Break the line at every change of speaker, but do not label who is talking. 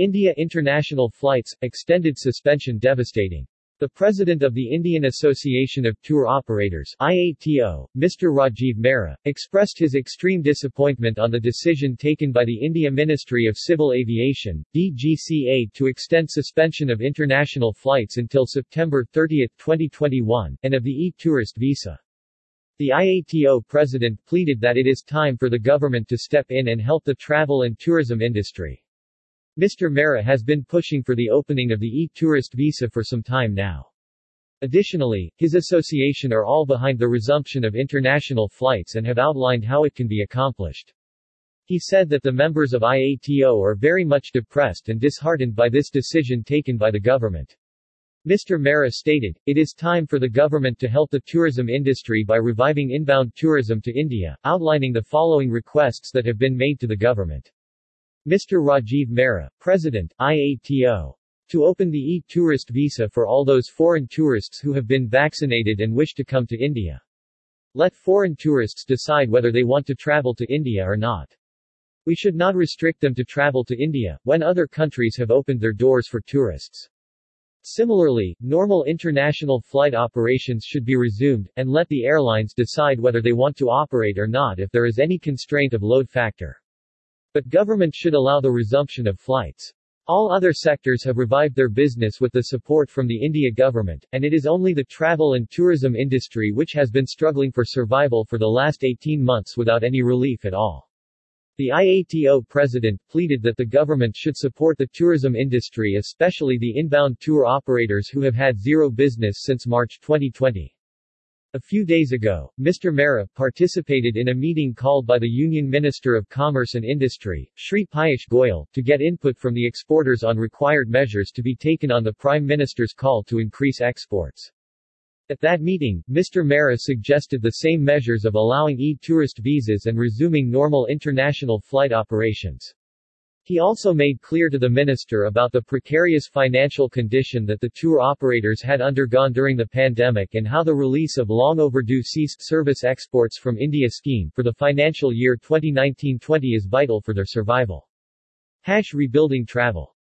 India International Flights, extended suspension devastating. The president of the Indian Association of Tour Operators IATO, Mr. Rajiv Mehra, expressed his extreme disappointment on the decision taken by the India Ministry of Civil Aviation DGCA to extend suspension of international flights until September 30, 2021, and of the e-tourist visa. The IATO president pleaded that it is time for the government to step in and help the travel and tourism industry. Mr. Mehra has been pushing for the opening of the e-tourist visa for some time now. Additionally, his association are all behind the resumption of international flights and have outlined how it can be accomplished. He said that the members of IATO are very much depressed and disheartened by this decision taken by the government. Mr. Mehra stated, it is time for the government to help the tourism industry by reviving inbound tourism to India, outlining the following requests that have been made to the government. Mr. Rajiv Mehra, President, IATO. To open the e-tourist visa for all those foreign tourists who have been vaccinated and wish to come to India. Let foreign tourists decide whether they want to travel to India or not. We should not restrict them to travel to India, when other countries have opened their doors for tourists. Similarly, normal international flight operations should be resumed, and let the airlines decide whether they want to operate or not if there is any constraint of load factor. But government should allow the resumption of flights. All other sectors have revived their business with the support from the India government, and it is only the travel and tourism industry which has been struggling for survival for the last 18 months without any relief at all. The IATO president pleaded that the government should support the tourism industry especially the inbound tour operators who have had zero business since March 2020. A few days ago, Mr. Mehra participated in a meeting called by the Union Minister of Commerce and Industry, Shri Piyush Goyal, to get input from the exporters on required measures to be taken on the Prime Minister's call to increase exports. At that meeting, Mr. Mehra suggested the same measures of allowing e-tourist visas and resuming normal international flight operations. He also made clear to the minister about the precarious financial condition that the tour operators had undergone during the pandemic and how the release of long overdue ceased service exports from India scheme for the financial year 2019-20 is vital for their survival. Hash rebuilding travel